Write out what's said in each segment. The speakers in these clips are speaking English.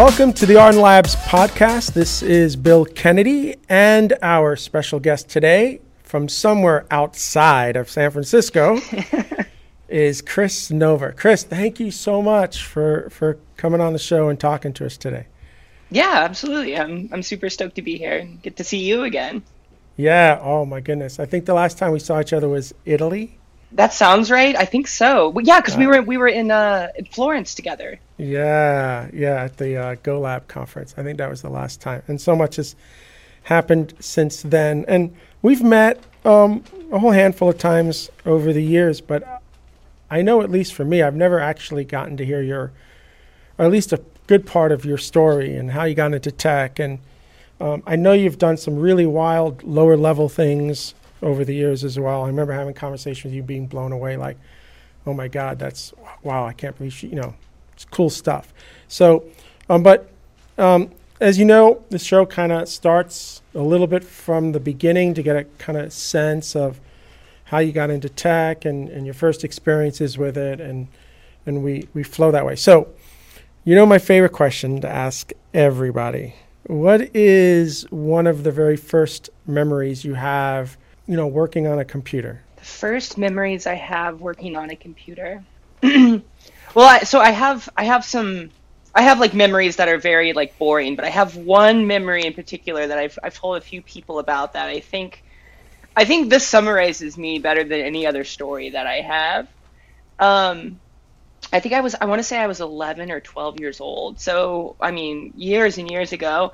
Welcome to the Ardan Labs podcast. This is Bill Kennedy and our special guest today from somewhere outside of San Francisco is Kris Nova. Kris, thank you so much for, for coming on the show and talking to us today. Yeah, absolutely. I'm I'm super stoked to be here and get to see you again. Yeah, oh my goodness. I think the last time we saw each other was Italy. That sounds right. I think so. Well, yeah, because we were we were in uh, in Florence together. Yeah, yeah, at the uh, GoLab conference. I think that was the last time, and so much has happened since then. And we've met um, a whole handful of times over the years, but I know at least for me, I've never actually gotten to hear your, or at least a good part of your story and how you got into tech. And um, I know you've done some really wild lower level things over the years as well. I remember having conversations with you being blown away, like, "Oh my God, that's wow! I can't believe she, you know, it's cool stuff." So, um, but um, as you know, the show kind of starts a little bit from the beginning to get a kind of sense of how you got into tech and, and your first experiences with it, and and we we flow that way. So, you know, my favorite question to ask everybody: What is one of the very first memories you have you know, working on a computer? The first memories I have working on a computer. well, I, so I have I have some I have like memories that are very like boring, but I have one memory in particular that I've I've told a few people about that I think I think this summarizes me better than any other story that I have. Um, I think I was I want to say I was 11 or 12 years old. So I mean years and years ago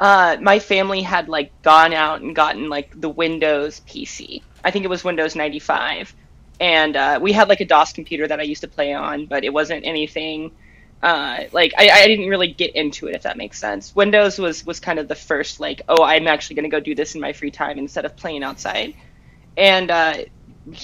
uh, my family had like gone out and gotten like the Windows PC. I think it was Windows 95, and uh, we had like a DOS computer that I used to play on, but it wasn't anything. Uh, like I, I didn't really get into it if that makes sense. Windows was was kind of the first like oh I'm actually going to go do this in my free time instead of playing outside. And uh,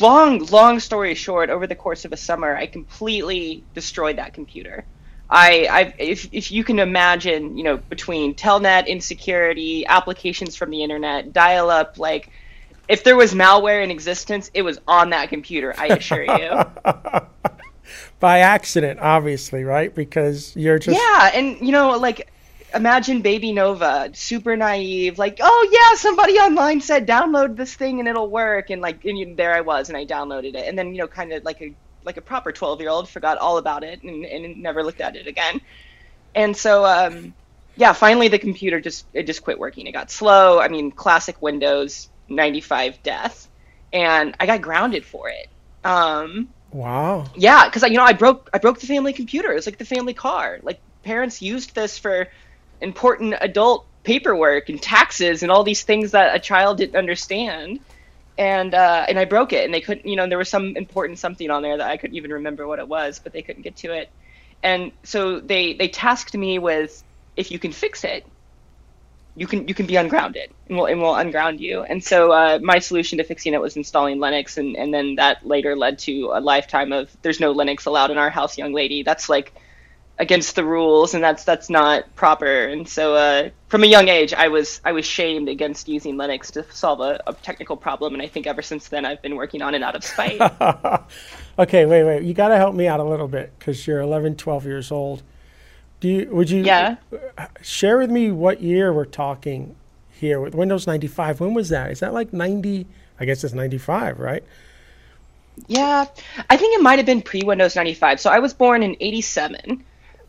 long long story short, over the course of a summer, I completely destroyed that computer. I, I if, if you can imagine, you know, between telnet insecurity, applications from the internet, dial up, like if there was malware in existence, it was on that computer, I assure you. By accident, obviously, right? Because you're just Yeah, and you know, like imagine baby Nova, super naive, like, oh yeah, somebody online said download this thing and it'll work, and like, and you, there I was, and I downloaded it, and then you know, kind of like a like a proper 12 year old forgot all about it and, and never looked at it again. And so um, yeah finally the computer just it just quit working. It got slow. I mean classic windows 95 death. And i got grounded for it. Um, wow. yeah because you know i broke i broke the family computer. It was like the family car. Like parents used this for important adult paperwork and taxes and all these things that a child didn't understand and uh, and I broke it, and they couldn't. You know, there was some important something on there that I couldn't even remember what it was, but they couldn't get to it, and so they they tasked me with if you can fix it, you can you can be ungrounded, and we'll and we'll unground you. And so uh, my solution to fixing it was installing Linux, and and then that later led to a lifetime of there's no Linux allowed in our house, young lady. That's like against the rules and that's that's not proper and so uh, from a young age i was i was shamed against using linux to solve a, a technical problem and i think ever since then i've been working on it out of spite. Okay wait wait. You got to help me out a little bit because you're 11 12 years old. Do you would you yeah. Share with me what year we're talking here with windows 95 when was that? Is that like 90 i guess it's 95 right? Yeah. I think it might have been pre windows 95 so i was born in 87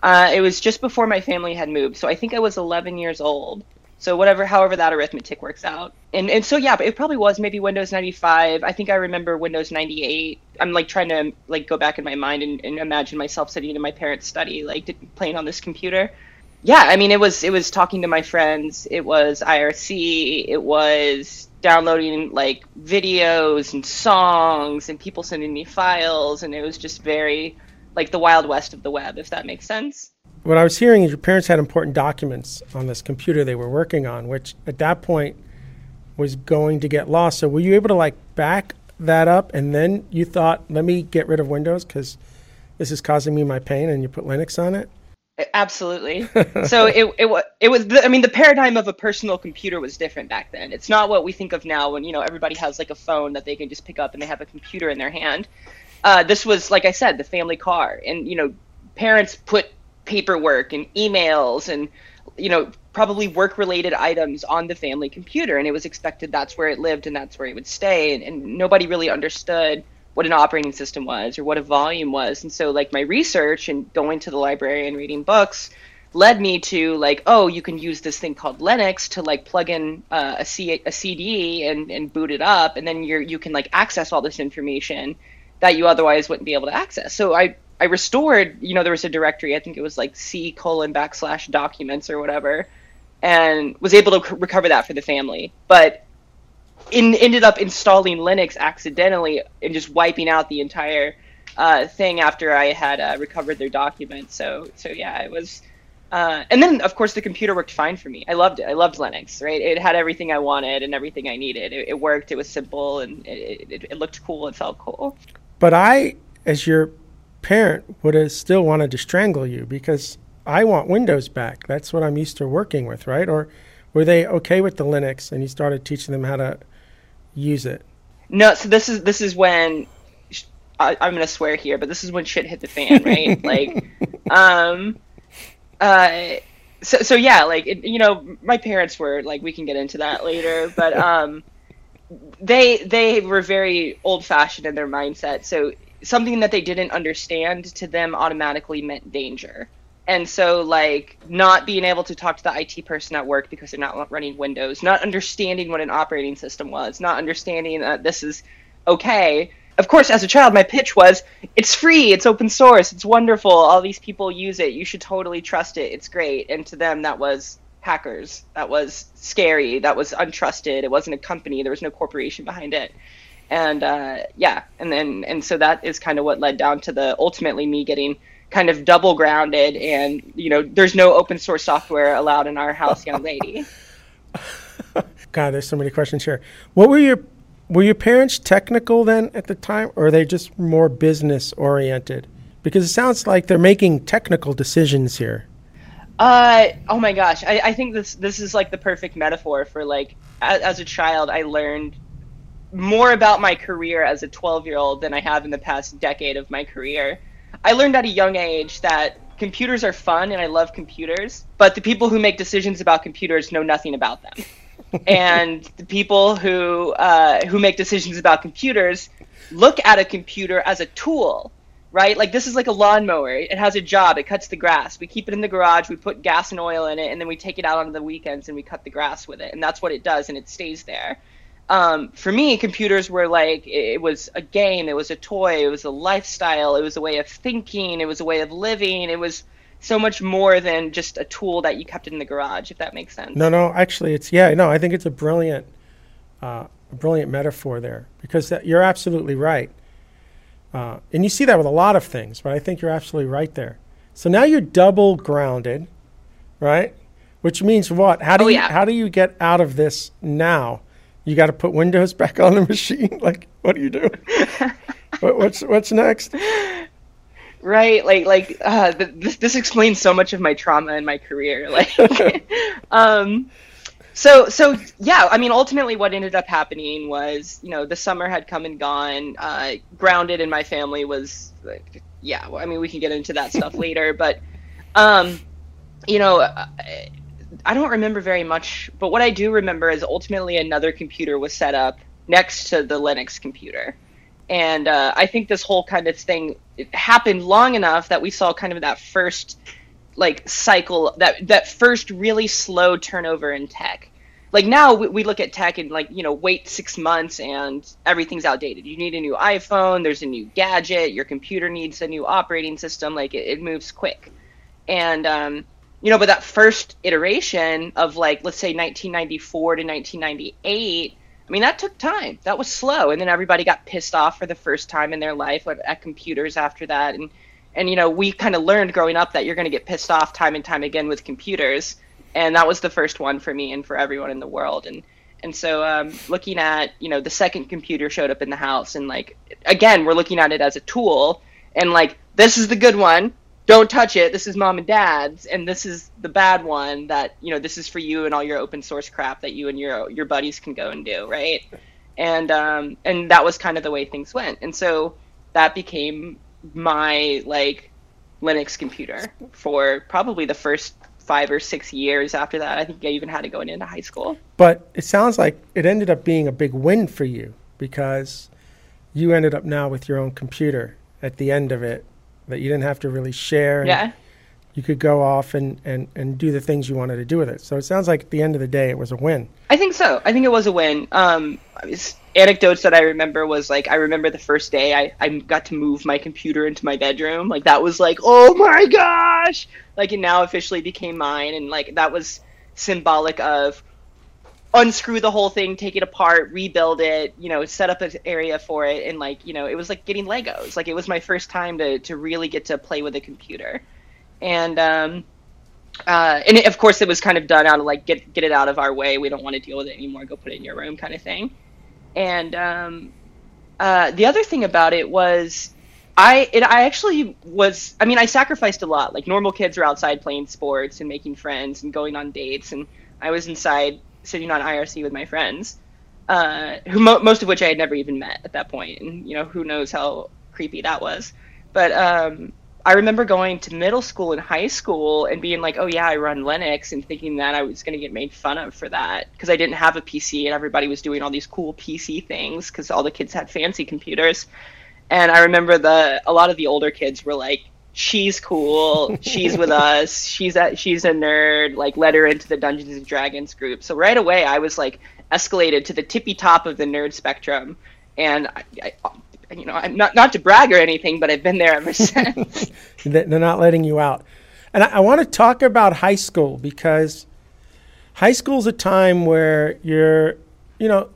uh, it was just before my family had moved, so I think I was 11 years old. So whatever, however that arithmetic works out, and and so yeah, but it probably was maybe Windows 95. I think I remember Windows 98. I'm like trying to like go back in my mind and, and imagine myself sitting in my parents' study, like playing on this computer. Yeah, I mean it was it was talking to my friends. It was IRC. It was downloading like videos and songs and people sending me files, and it was just very like the wild west of the web, if that makes sense. What I was hearing is your parents had important documents on this computer they were working on, which at that point was going to get lost. So were you able to like back that up and then you thought, let me get rid of Windows because this is causing me my pain and you put Linux on it? Absolutely. so it it it was the, I mean the paradigm of a personal computer was different back then. It's not what we think of now when you know everybody has like a phone that they can just pick up and they have a computer in their hand uh, this was like I said, the family car, and you know, parents put paperwork and emails and you know probably work related items on the family computer. And it was expected that's where it lived and that's where it would stay. And, and nobody really understood what an operating system was or what a volume was. And so like my research and going to the library and reading books led me to like oh you can use this thing called linux to like plug in uh, a, C- a cd and, and boot it up. And then you're you can like access all this information that you otherwise wouldn't be able to access so i I restored, you know, there was a directory, I think it was like C colon backslash documents or whatever, and was able to c- recover that for the family. But in, ended up installing Linux accidentally and just wiping out the entire uh, thing after I had uh, recovered their documents. So, so yeah, it was. Uh, and then, of course, the computer worked fine for me. I loved it. I loved Linux. Right? It had everything I wanted and everything I needed. It, it worked. It was simple and it, it, it looked cool. It felt cool. But I, as your parent would have still wanted to strangle you because I want Windows back. That's what I'm used to working with, right? Or were they okay with the Linux and you started teaching them how to use it? No, so this is this is when I, am gonna swear here, but this is when shit hit the fan, right? like, um, uh, so so yeah, like it, you know, my parents were like, we can get into that later, but um, they they were very old fashioned in their mindset, so something that they didn't understand to them automatically meant danger. And so, like, not being able to talk to the IT person at work because they're not running Windows, not understanding what an operating system was, not understanding that this is okay. Of course, as a child, my pitch was it's free, it's open source, it's wonderful, all these people use it, you should totally trust it, it's great. And to them, that was hackers, that was scary, that was untrusted, it wasn't a company, there was no corporation behind it and uh, yeah, and then and so that is kind of what led down to the ultimately me getting kind of double grounded, and you know, there's no open source software allowed in our house, young lady. God, there's so many questions here. What were your were your parents technical then at the time, or are they just more business oriented? Because it sounds like they're making technical decisions here. Uh oh my gosh, I, I think this this is like the perfect metaphor for like as, as a child I learned more about my career as a 12 year old than I have in the past decade of my career. I learned at a young age that computers are fun and I love computers, but the people who make decisions about computers know nothing about them. and the people who uh, who make decisions about computers look at a computer as a tool, right? Like this is like a lawnmower. It has a job. It cuts the grass. We keep it in the garage. We put gas and oil in it, and then we take it out on the weekends and we cut the grass with it. And that's what it does, and it stays there um, for me, computers were like it was a game, it was a toy, it was a lifestyle, it was a way of thinking, it was a way of living, it was so much more than just a tool that you kept in the garage, if that makes sense. No, no, actually, it's yeah, no, I think it's a brilliant, uh, brilliant metaphor there because that, you're absolutely right, uh, and you see that with a lot of things, but I think you're absolutely right there. So now you're double grounded, right? Which means what? How do oh, you yeah. how do you get out of this now? you got to put Windows back on the machine. like, what do you do? what, what's what's next? Right, like like uh, this this explains so much of my trauma in my career. Like, um, so so yeah, I mean, ultimately, what ended up happening was, you know, the summer had come and gone. Uh, grounded in my family was, like, yeah. Well, I mean, we can get into that stuff later, but, um, you know. Uh, I don't remember very much, but what I do remember is ultimately another computer was set up next to the Linux computer. And uh, I think this whole kind of thing happened long enough that we saw kind of that first like cycle that that first really slow turnover in tech. Like now we, we look at tech and like you know wait six months and everything's outdated. You need a new iPhone. There's a new gadget. Your computer needs a new operating system. Like it, it moves quick. And um, you know, but that first iteration of like, let's say 1994 to 1998, I mean, that took time. That was slow. And then everybody got pissed off for the first time in their life at, at computers after that. And, and, you know, we kind of learned growing up that you're going to get pissed off time and time again with computers. And that was the first one for me and for everyone in the world. And, and so, um, looking at, you know, the second computer showed up in the house and like, again, we're looking at it as a tool and like, this is the good one don't touch it. This is mom and dad's, and this is the bad one that you know. This is for you and all your open source crap that you and your your buddies can go and do, right? And um, and that was kind of the way things went, and so that became my like Linux computer for probably the first five or six years after that. I think I even had to go into high school. But it sounds like it ended up being a big win for you because you ended up now with your own computer at the end of it that you didn't have to really share. Yeah. You could go off and, and, and do the things you wanted to do with it. So it sounds like at the end of the day, it was a win. I think so. I think it was a win. Um, anecdotes that I remember was like I remember the first day I, I got to move my computer into my bedroom. Like that was like, oh my gosh! Like it now officially became mine, and like that was symbolic of unscrew the whole thing, take it apart, rebuild it, you know, set up an area for it, and like you know, it was like getting Legos. Like it was my first time to to really get to play with a computer, and um, uh, and it, of course it was kind of done out of like get get it out of our way. We don't want to deal with it anymore. Go put it in your room, kind of thing. And um, uh, the other thing about it was I it I actually was I mean I sacrificed a lot. Like normal kids are outside playing sports and making friends and going on dates, and I was inside sitting on IRC with my friends, uh, who mo- most of which I had never even met at that point, and you know who knows how creepy that was. But um, I remember going to middle school and high school and being like, "Oh yeah, I run Linux," and thinking that I was going to get made fun of for that because I didn't have a PC and everybody was doing all these cool PC things because all the kids had fancy computers. And I remember the a lot of the older kids were like, "She's cool. She's with us. She's a she's a nerd. Like, let her into the Dungeons and Dragons group." So right away, I was like escalated to the tippy top of the nerd spectrum, and I, I you know, I'm not not to brag or anything, but I've been there ever since. They're not letting you out. And I, I want to talk about high school because high school is a time where you're, you know,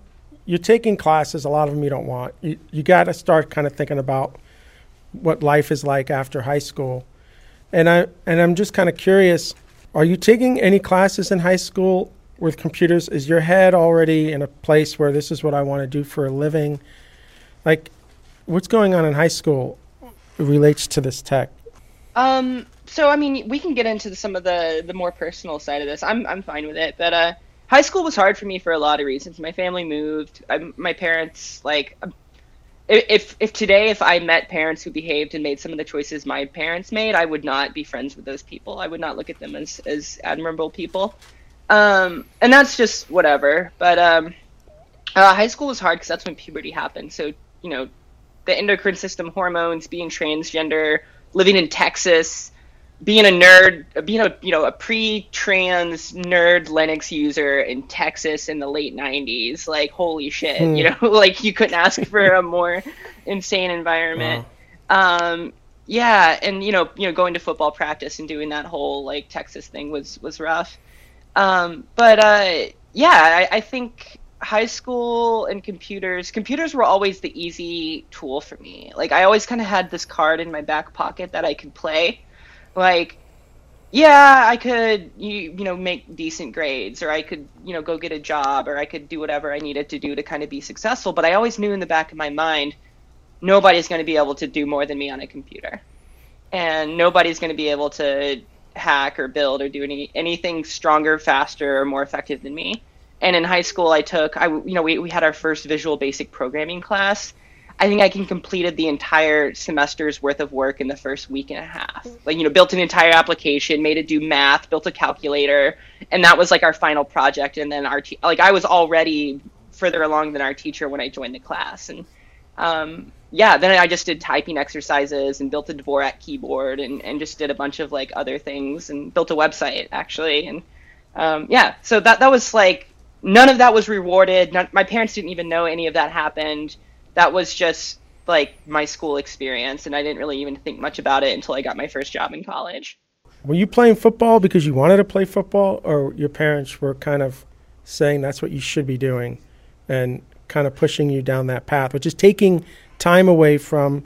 you're taking classes. A lot of them you don't want. You you got to start kind of thinking about what life is like after high school. And I and I'm just kind of curious. Are you taking any classes in high school with computers? Is your head already in a place where this is what I want to do for a living? Like, what's going on in high school relates to this tech? Um, so I mean, we can get into some of the the more personal side of this. I'm I'm fine with it, but uh, high school was hard for me for a lot of reasons. My family moved. I, my parents like. If if today if I met parents who behaved and made some of the choices my parents made, I would not be friends with those people. I would not look at them as as admirable people. Um, and that's just whatever. But um, uh, high school was hard because that's when puberty happened. So you know, the endocrine system hormones, being transgender, living in Texas, being a nerd, being a you know a pre-trans nerd Linux user in Texas in the late '90s, like holy shit, hmm. you know, like you couldn't ask for a more insane environment. Wow. Um, yeah, and you know, you know, going to football practice and doing that whole like Texas thing was was rough. Um, but uh, yeah, I, I think high school and computers computers were always the easy tool for me. Like i always kind of had this card in my back pocket that i could play. Like yeah i could you you know make decent grades or i could you know go get a job or i could do whatever i needed to do to kind of be successful but i always knew in the back of my mind nobody's going to be able to do more than me on a computer. And nobody's going to be able to hack or build or do any anything stronger faster or more effective than me and in high school i took i you know we, we had our first visual basic programming class. I think i can completed the entire semester's worth of work in the first week and a half. Like you know built an entire application made it do math built a calculator and that was like our final project. And then our te- like i was already further along than our teacher when i joined the class. And um, yeah then i just did typing exercises and built a dvorak keyboard and, and just did a bunch of like other things and built a website actually. And um, yeah so that that was like none of that was rewarded. None, my parents didn't even know any of that happened. That was just like my school experience, and I didn't really even think much about it until I got my first job in college. Were you playing football because you wanted to play football, or your parents were kind of saying that's what you should be doing and kind of pushing you down that path, which is taking time away from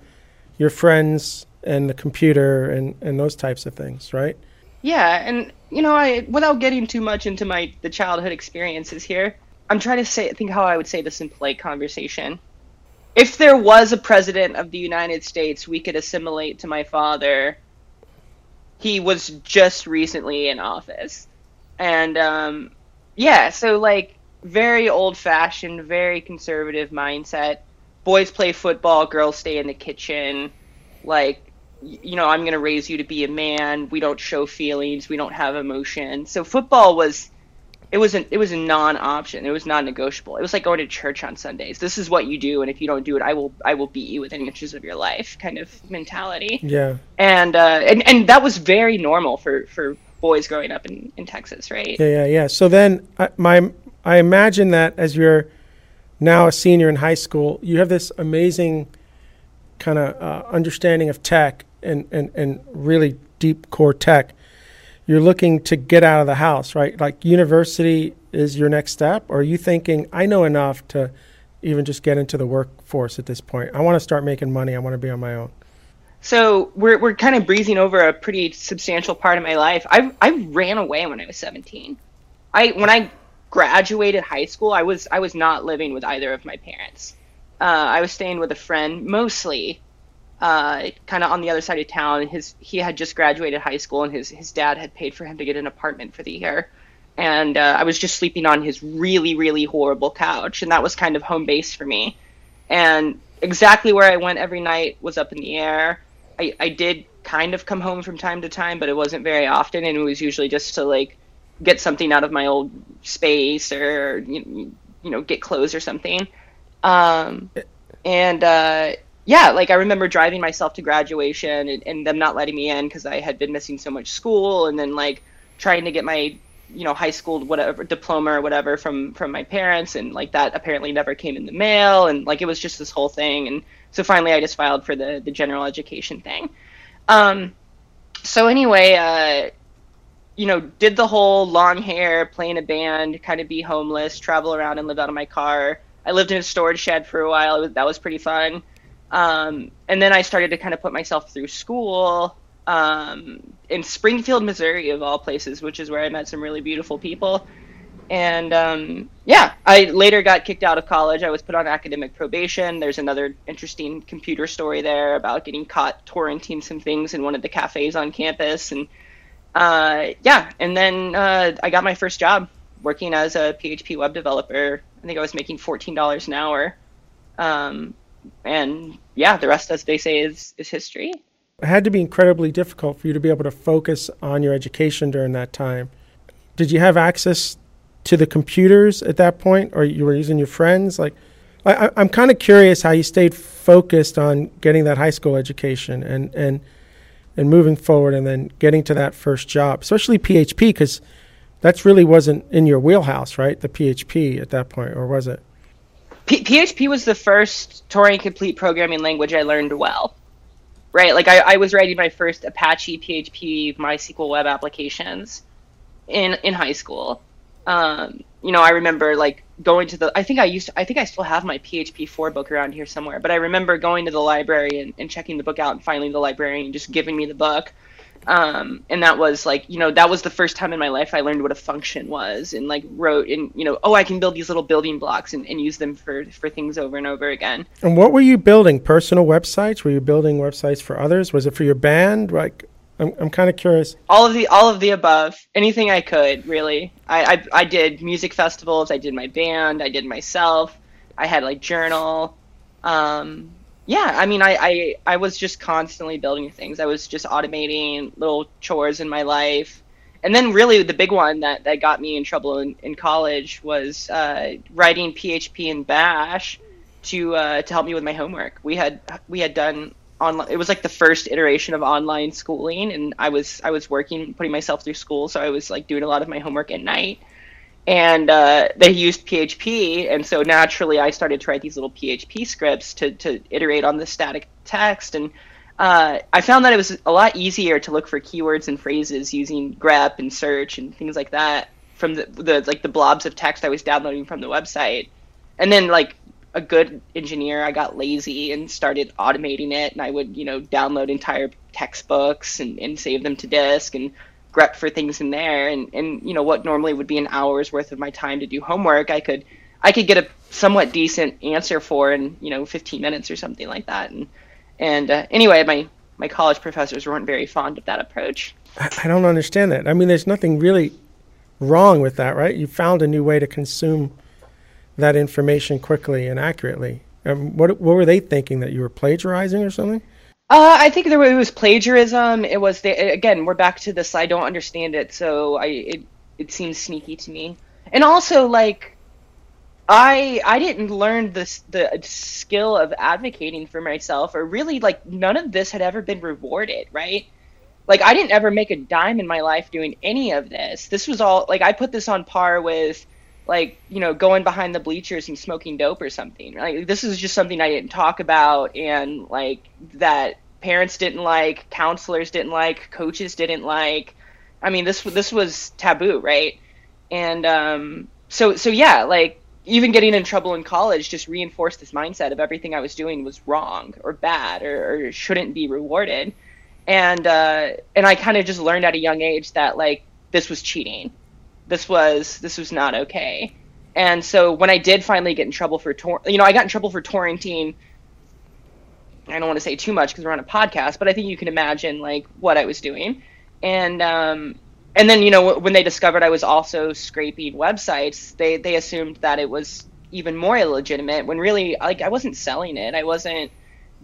your friends and the computer and, and those types of things, right? Yeah, and you know, I without getting too much into my the childhood experiences here, I'm trying to say think how I would say this in polite conversation. If there was a president of the United States we could assimilate to my father, he was just recently in office. And um yeah, so like very old fashioned, very conservative mindset. Boys play football, girls stay in the kitchen. Like you know, I'm going to raise you to be a man. We don't show feelings. We don't have emotion. So football was, it was an, it was a non-option. It was non-negotiable. It was like going to church on Sundays. This is what you do, and if you don't do it, I will I will beat you within inches of your life. Kind of mentality. Yeah. And uh, and and that was very normal for for boys growing up in in Texas, right? Yeah, yeah, yeah. So then, I, my I imagine that as you're now a senior in high school, you have this amazing kind of uh, understanding of tech and, and, and really deep core tech. You're looking to get out of the house, right? Like university is your next step, or are you thinking, I know enough to even just get into the workforce at this point? I want to start making money. I want to be on my own. So we're, we're kind of breezing over a pretty substantial part of my life. I, I ran away when I was 17. I when I graduated high school, I was I was not living with either of my parents. Uh, I was staying with a friend mostly, uh, kind of on the other side of town. His he had just graduated high school, and his his dad had paid for him to get an apartment for the year. And uh, I was just sleeping on his really really horrible couch, and that was kind of home base for me. And exactly where I went every night was up in the air. I, I did kind of come home from time to time, but it wasn't very often, and it was usually just to like get something out of my old space or you know get clothes or something. Um, and uh, yeah, like I remember driving myself to graduation and, and them not letting me in because I had been missing so much school, and then like trying to get my you know high school whatever diploma or whatever from from my parents, and like that apparently never came in the mail, and like it was just this whole thing, and so finally I just filed for the the general education thing. Um, so anyway, uh, you know, did the whole long hair, play in a band, kind of be homeless, travel around and live out of my car. I lived in a storage shed for a while. Was, that was pretty fun. Um, and then I started to kind of put myself through school um, in Springfield, Missouri, of all places, which is where I met some really beautiful people. And um, yeah, I later got kicked out of college. I was put on academic probation. There's another interesting computer story there about getting caught torrenting some things in one of the cafes on campus. And uh, yeah, and then uh, I got my first job working as a PHP web developer I think I was making fourteen dollars an hour. Um, and yeah, the rest, as they say, is is history. It had to be incredibly difficult for you to be able to focus on your education during that time. Did you have access to the computers at that point, or you were using your friends? Like, I, am kind of curious how you stayed focused on getting that high school education and and and moving forward, and then getting to that first job, especially PHP, because that's really wasn't in your wheelhouse, right? The PHP at that point, or was it? P- PHP was the first Turing complete programming language I learned well. Right, like I, I was writing my first Apache PHP MySQL web applications in in high school. Um, you know, I remember like going to the. I think I used. To, I think I still have my PHP four book around here somewhere. But I remember going to the library and, and checking the book out and finding the librarian just giving me the book um, and that was like you know that was the first time in my life i learned what a function was and like wrote and you know oh i can build these little building blocks and, and use them for for things over and over again. And what were you building? Personal websites? Were you building websites for others? Was it for your band? Like i'm, I'm kind of curious. All of the all of the above. Anything i could really. I, I i did music festivals. I did my band. I did myself. I had like journal. Um, yeah, I mean, I, I, I was just constantly building things. I was just automating little chores in my life. And then, really, the big one that, that got me in trouble in, in college was uh, writing PHP and Bash to uh, to help me with my homework. We had we had done online. It was like the first iteration of online schooling, and I was I was working, putting myself through school, so I was like doing a lot of my homework at night and uh, they used PHP, and so naturally I started to write these little PHP scripts to to iterate on the static text, and uh, I found that it was a lot easier to look for keywords and phrases using grep and search and things like that from the, the like the blobs of text I was downloading from the website, and then like a good engineer, I got lazy and started automating it, and I would you know download entire textbooks and, and save them to disk and grep for things in there. And, and you know what normally would be an hour's worth of my time to do homework i could i could get a somewhat decent answer for in you know 15 minutes or something like that. And and uh, anyway my my college professors weren't very fond of that approach. I don't understand that. I mean there's nothing really wrong with that right? You found a new way to consume that information quickly and accurately. Um, what what were they thinking that you were plagiarizing or something Uh, I think there was, it was plagiarism. It was the again, we're back to this. I don't understand it, so I it it seems sneaky to me. And also, like, I I didn't learn this the skill of advocating for myself, or really like none of this had ever been rewarded, right? Like I didn't ever make a dime in my life doing any of this. This was all like I put this on par with like you know going behind the bleachers and smoking dope or something. Like this is just something i didn't talk about and like that parents didn't like counselors didn't like coaches didn't like. I mean this this was taboo right? And um so so yeah like even getting in trouble in college just reinforced this mindset of everything i was doing was wrong or bad or, or shouldn't be rewarded. And uh and i kind of just learned at a young age that like this was cheating this was this was not okay. And so when I did finally get in trouble for tor- you know, I got in trouble for torrenting. I don't want to say too much because we're on a podcast, but I think you can imagine like what I was doing. And um, and then you know when they discovered I was also scraping websites, they they assumed that it was even more illegitimate when really like I wasn't selling it. I wasn't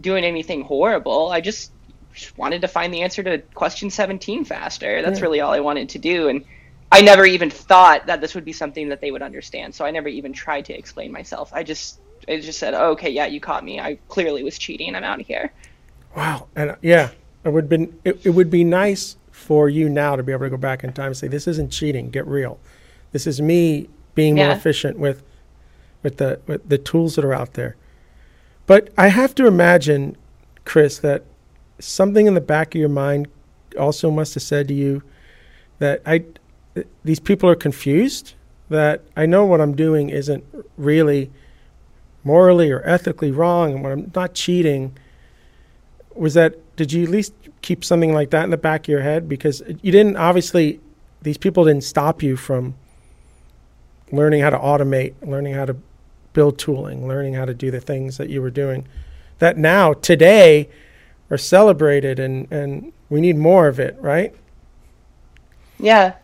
doing anything horrible. I just, just wanted to find the answer to question 17 faster. That's yeah. really all I wanted to do and I never even thought that this would be something that they would understand. So I never even tried to explain myself. I just I just said, oh, "Okay, yeah, you caught me. I clearly was cheating. I'm out of here." Wow, and uh, yeah, it would been it, it would be nice for you now to be able to go back in time and say, "This isn't cheating. Get real. This is me being yeah. more efficient with with the with the tools that are out there." But I have to imagine, Kris, that something in the back of your mind also must have said to you that I these people are confused that I know what I'm doing isn't really morally or ethically wrong and when I'm not cheating. Was that did you at least keep something like that in the back of your head? Because you didn't obviously these people didn't stop you from learning how to automate learning how to build tooling learning how to do the things that you were doing that now today are celebrated and and we need more of it right? Yeah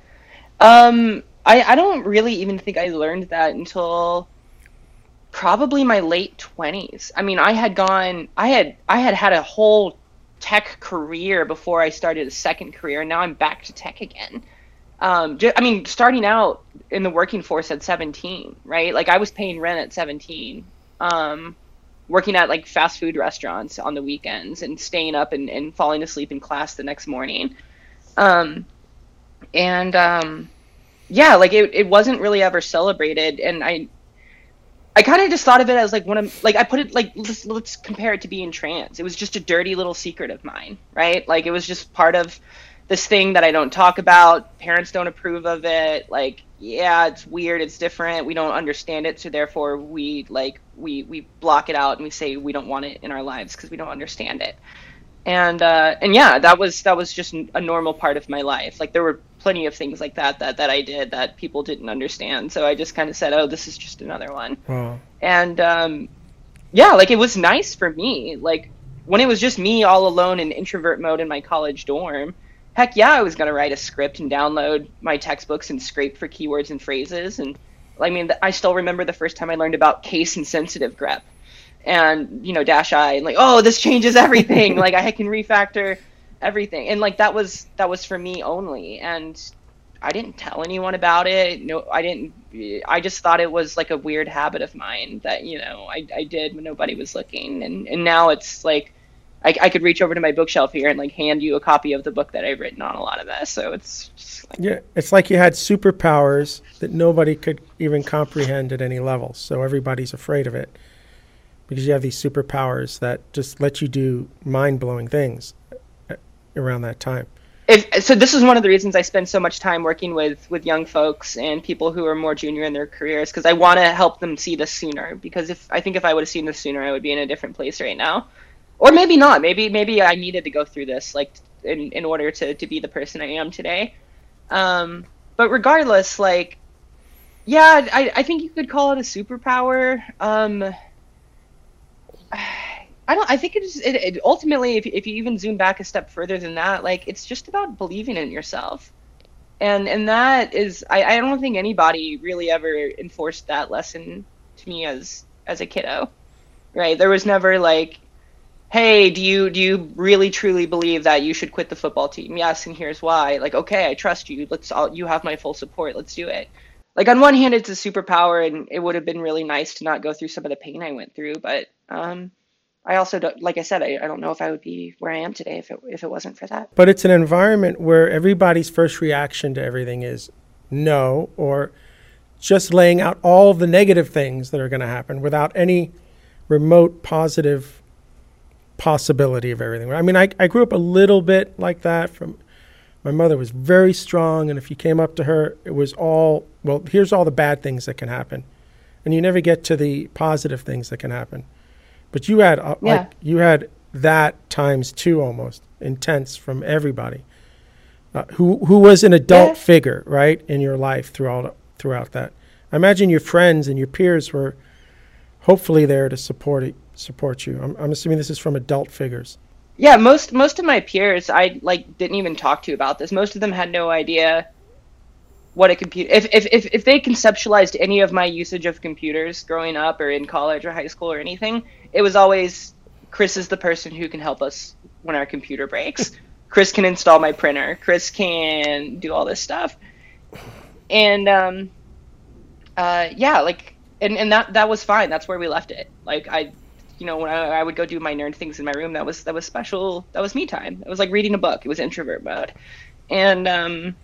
um, I, I don't really even think I learned that until probably my late 20s. I mean, I had gone, I had, I had had a whole tech career before I started a second career, and now I'm back to tech again. Um, just, I mean, starting out in the working force at 17, right? Like I was paying rent at 17, um, working at like fast food restaurants on the weekends and staying up and, and falling asleep in class the next morning. Um, and um, yeah, like it, it wasn't really ever celebrated, and I I kind of just thought of it as like one of like I put it like let's, let's compare it to being trans. It was just a dirty little secret of mine, right? Like it was just part of this thing that I don't talk about. Parents don't approve of it. Like yeah, it's weird, it's different. We don't understand it, so therefore we like we we block it out and we say we don't want it in our lives because we don't understand it and uh, and yeah, that was that was just a normal part of my life. Like there were plenty of things like that that that I did that people didn't understand. So I just kind of said, "Oh, this is just another one." Wow. And um, yeah, like it was nice for me. Like when it was just me all alone in introvert mode in my college dorm. Heck yeah, I was gonna write a script and download my textbooks and scrape for keywords and phrases. And I mean, I still remember the first time I learned about case insensitive grep and you know dash i and like oh this changes everything. Like i can refactor everything. And like that was that was for me only. And i didn't tell anyone about it. No i didn't i just thought it was like a weird habit of mine that you know i, I did when nobody was looking. And and now it's like I, I could reach over to my bookshelf here and like hand you a copy of the book that I've written on a lot of this. So it's like, yeah, it's like you had superpowers that nobody could even comprehend at any level. So everybody's afraid of it because you have these superpowers that just let you do mind blowing things around that time. If, so this is one of the reasons I spend so much time working with with young folks and people who are more junior in their careers because I want to help them see this sooner. Because if I think if I would have seen this sooner, I would be in a different place right now, or maybe not. Maybe maybe I needed to go through this like in in order to to be the person I am today. Um, but regardless, like, yeah, I I think you could call it a superpower. Um, I don't. I think it is. It, it, ultimately, if if you even zoom back a step further than that, like it's just about believing in yourself, and and that is. I I don't think anybody really ever enforced that lesson to me as as a kiddo, right? There was never like, hey, do you do you really truly believe that you should quit the football team? Yes, and here's why. Like, okay, I trust you. Let's all you have my full support. Let's do it. Like on one hand, it's a superpower, and it would have been really nice to not go through some of the pain I went through. But um, I also don't, like I said, I, I don't know if I would be where I am today if it if it wasn't for that. But it's an environment where everybody's first reaction to everything is no, or just laying out all the negative things that are going to happen without any remote positive possibility of everything. I mean, I, I grew up a little bit like that from my mother was very strong and if you came up to her it was all well here's all the bad things that can happen and you never get to the positive things that can happen but you had uh, Yeah. like you had that times two almost intense from everybody uh, who who was an adult Yeah. figure right in your life throughout throughout that i imagine your friends and your peers were hopefully there to support it, support you I'm, I'm assuming this is from adult figures Yeah, most most of my peers I like didn't even talk to about this. Most of them had no idea what a computer if, if if if they conceptualized any of my usage of computers growing up or in college or high school or anything, it was always Kris is the person who can help us when our computer breaks. Kris can install my printer. Kris can do all this stuff. And um uh yeah, like and and that that was fine. That's where we left it. Like I you know, when I, I would go do my nerd things in my room, that was that was special. That was me time. It was like reading a book. It was introvert mode, and um,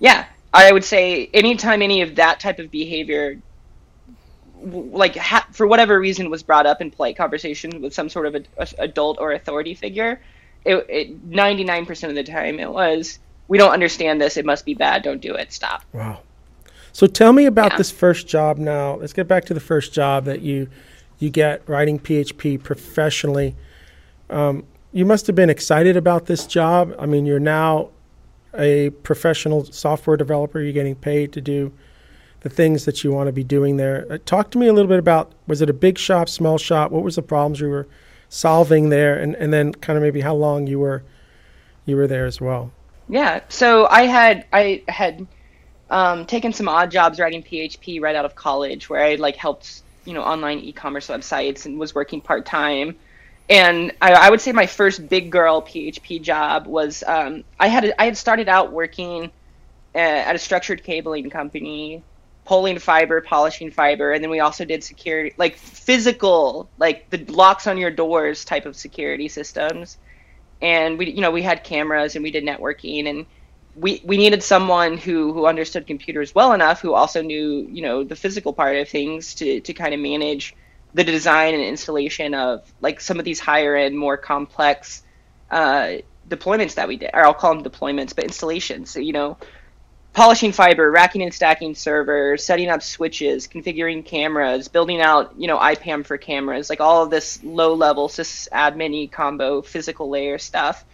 yeah, I would say anytime any of that type of behavior, like ha- for whatever reason, was brought up in polite conversation with some sort of a, a- adult or authority figure, it ninety nine percent of the time it was we don't understand this. It must be bad. Don't do it. Stop. Wow. So tell me about Yeah. this first job now. Let's get back to the first job that you you get writing PHP professionally. Um, you must have been excited about this job. I mean, you're now a professional software developer. You're getting paid to do the things that you want to be doing there. Uh, talk to me a little bit about was it a big shop, small shop? What was the problems you were solving there, and, and then kind of maybe how long you were you were there as well. Yeah. So I had I had um, taken some odd jobs writing PHP right out of college, where I like helped you know online e-commerce websites and was working part time. And I, I would say my first big girl PHP job was um, I had I had started out working uh, at a structured cabling company, pulling fiber, polishing fiber, and then we also did security, like physical, like the locks on your doors type of security systems. And we you know we had cameras and we did networking. And we we needed someone who who understood computers well enough who also knew you know the physical part of things to to kind of manage the design and installation of like some of these higher end more complex uh, deployments that we did or I'll call them deployments but installations so you know polishing fiber, racking and stacking servers, setting up switches, configuring cameras, building out, you know, IPAM for cameras, like all of this low level sysadmin combo physical layer stuff.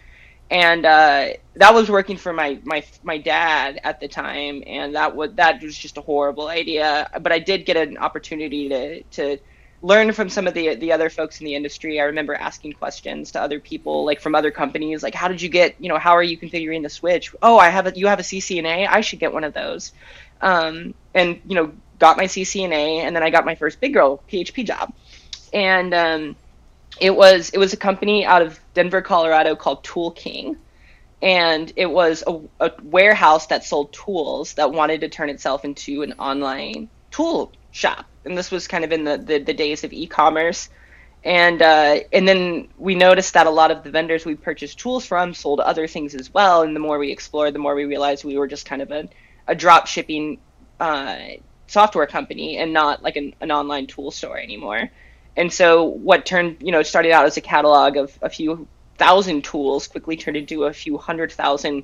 And uh, that was working for my, my my dad at the time, and that was that was just a horrible idea. But I did get an opportunity to to learn from some of the the other folks in the industry. I remember asking questions to other people, like from other companies, like how did you get, you know, how are you configuring the switch? Oh, I have a you have a CCNA. I should get one of those. Um, and you know, got my CCNA, and then I got my first big girl PHP job, and um, it was it was a company out of Denver, Colorado called Tool King. And it was a, a warehouse that sold tools that wanted to turn itself into an online tool shop and this was kind of in the, the, the days of e-commerce. And uh, and then we noticed that a lot of the vendors we purchased tools from sold other things as well. And the more we explored the more we realized we were just kind of a, a drop shipping uh, software company and not like an, an online tool store anymore. And so what turned you know started out as a catalog of a few thousand tools quickly turned into a few hundred thousand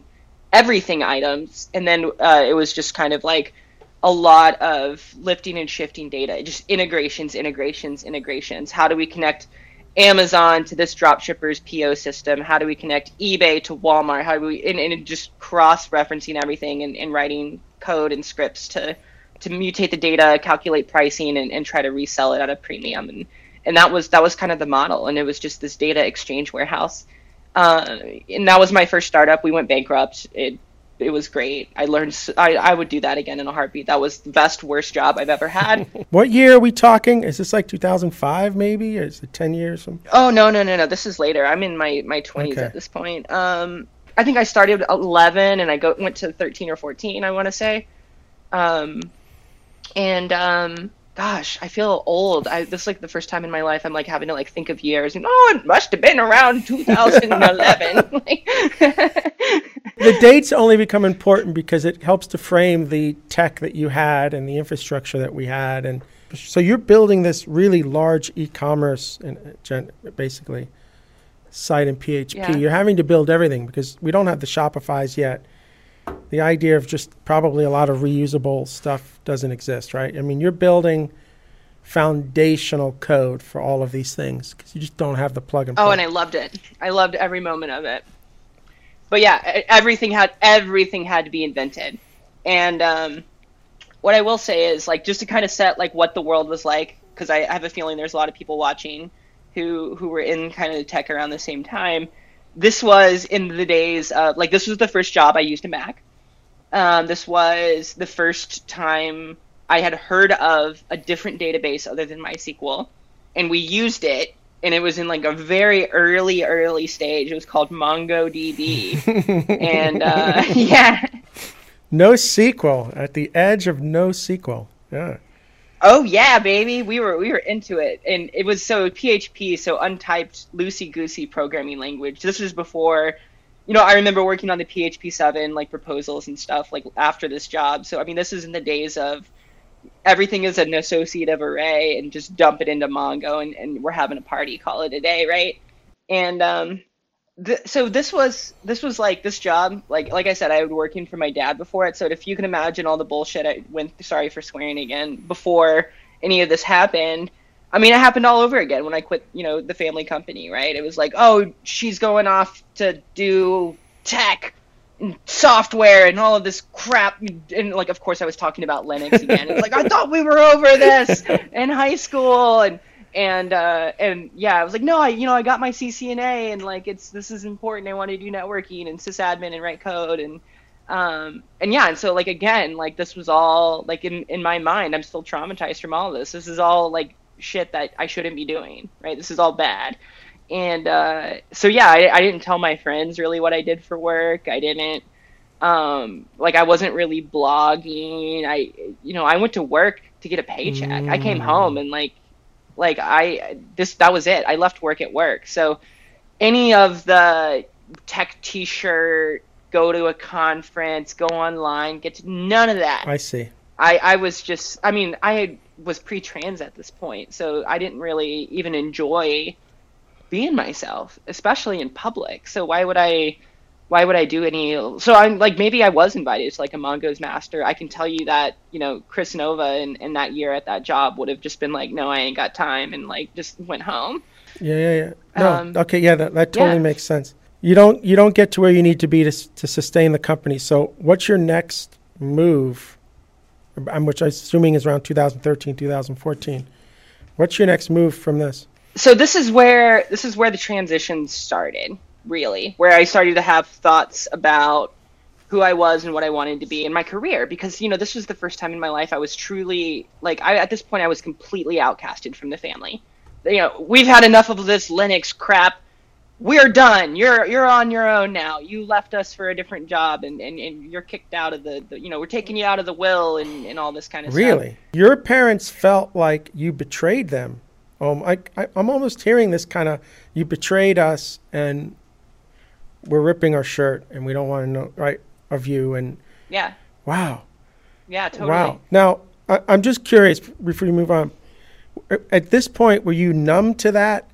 everything items. And then uh, it was just kind of like a lot of lifting and shifting data, just integrations, integrations, integrations. How do we connect Amazon to this dropshipper's PO system? How do we connect eBay to Walmart? How do we and, and just cross referencing everything and, and writing code and scripts to to mutate the data, calculate pricing, and, and try to resell it at a premium. And and that was that was kind of the model. And it was just this data exchange warehouse. Uh, and that was my first startup. We went bankrupt. It it was great. I learned. I, I would do that again in a heartbeat. That was the best worst job I've ever had. what year are we talking? Is this like 2005 maybe? Or is it 10 years? Oh no no no no. This is later. I'm in my my 20s okay. at this point. Um, I think I started 11 and I go went to 13 or 14. I want to say. Um, and um, gosh, I feel old. I, this is like the first time in my life I'm like having to like think of years. And, oh, it must have been around 2011. the dates only become important because it helps to frame the tech that you had and the infrastructure that we had. And so you're building this really large e-commerce and uh, basically site in PHP. Yeah. You're having to build everything because we don't have the Shopify's yet the idea of just probably a lot of reusable stuff doesn't exist, right? I mean, you're building foundational code for all of these things because you just don't have the plug and play. Oh, and I loved it. I loved every moment of it. But yeah, everything had everything had to be invented, and um, what I will say is like just to kind of set like what the world was like because I have a feeling there's a lot of people watching who who were in kind of the tech around the same time this was in the days of like this was the first job I used a Mac. Um, this was the first time I had heard of a different database other than MySQL, and we used it, and it was in like a very early, early stage. It was called MongoDB, and uh, yeah, NoSQL at the edge of NoSQL. Yeah. Oh yeah, baby, we were we were into it, and it was so PHP, so untyped, loosey goosey programming language. This was before, you know, I remember working on the PHP seven like proposals and stuff like after this job. So I mean, this is in the days of everything is an associative array and just dump it into Mongo, and, and we're having a party, call it a day, right? And um, so this was this was like this job like like I said I was working for my dad before it. So if you can imagine all the bullshit I went sorry for swearing again before any of this happened I mean it happened all over again when I quit you know the family company right? It was like oh she's going off to do tech and software and all of this crap. And like of course I was talking about Linux again. It's like I thought we were over this in high school. And and uh, and yeah, I was like, no, I you know I got my CCNA and like it's this is important. I want to do networking and sysadmin and write code and um and yeah, and so like again, like this was all like in in my mind, I'm still traumatized from all this. This is all like shit that I shouldn't be doing, right? This is all bad. And uh, so yeah, I, I didn't tell my friends really what I did for work. I didn't um like I wasn't really blogging. I you know I went to work to get a paycheck. Mm. I came mm. home and like like I this that was it. I left work at work. So any of the tech t-shirt, go to a conference, go online, get to, none of that. I see. I I was just I mean, I was pre-trans at this point, so I didn't really even enjoy being myself, especially in public. So why would I why would I do any? So I'm like, maybe I was invited to like a Mongo's master. I can tell you that, you know, Kris Nova in, in that year at that job would have just been like, no, I ain't got time and like just went home. Yeah, yeah, yeah. No, um, okay, yeah, that, that totally yeah. makes sense. You don't you don't get to where you need to be to to sustain the company. So what's your next move? Which I'm assuming is around 2013, 2014. What's your next move from this? So this is where this is where the transition started really, where I started to have thoughts about who I was and what I wanted to be in my career because you know this was the first time in my life I was truly like I at this point I was completely outcasted from the family. You know, we've had enough of this Linux crap. We're done. You're you're on your own now. You left us for a different job and, and, and you're kicked out of the, the you know, we're taking you out of the will and, and all this kind of really? stuff. Really? Your parents felt like you betrayed them. Um I, I I'm almost hearing this kind of you betrayed us and we're ripping our shirt and we don't want to know right of you and yeah. Wow. Yeah totally. Wow now I, i'm just curious before you move on at this point were you numb to that?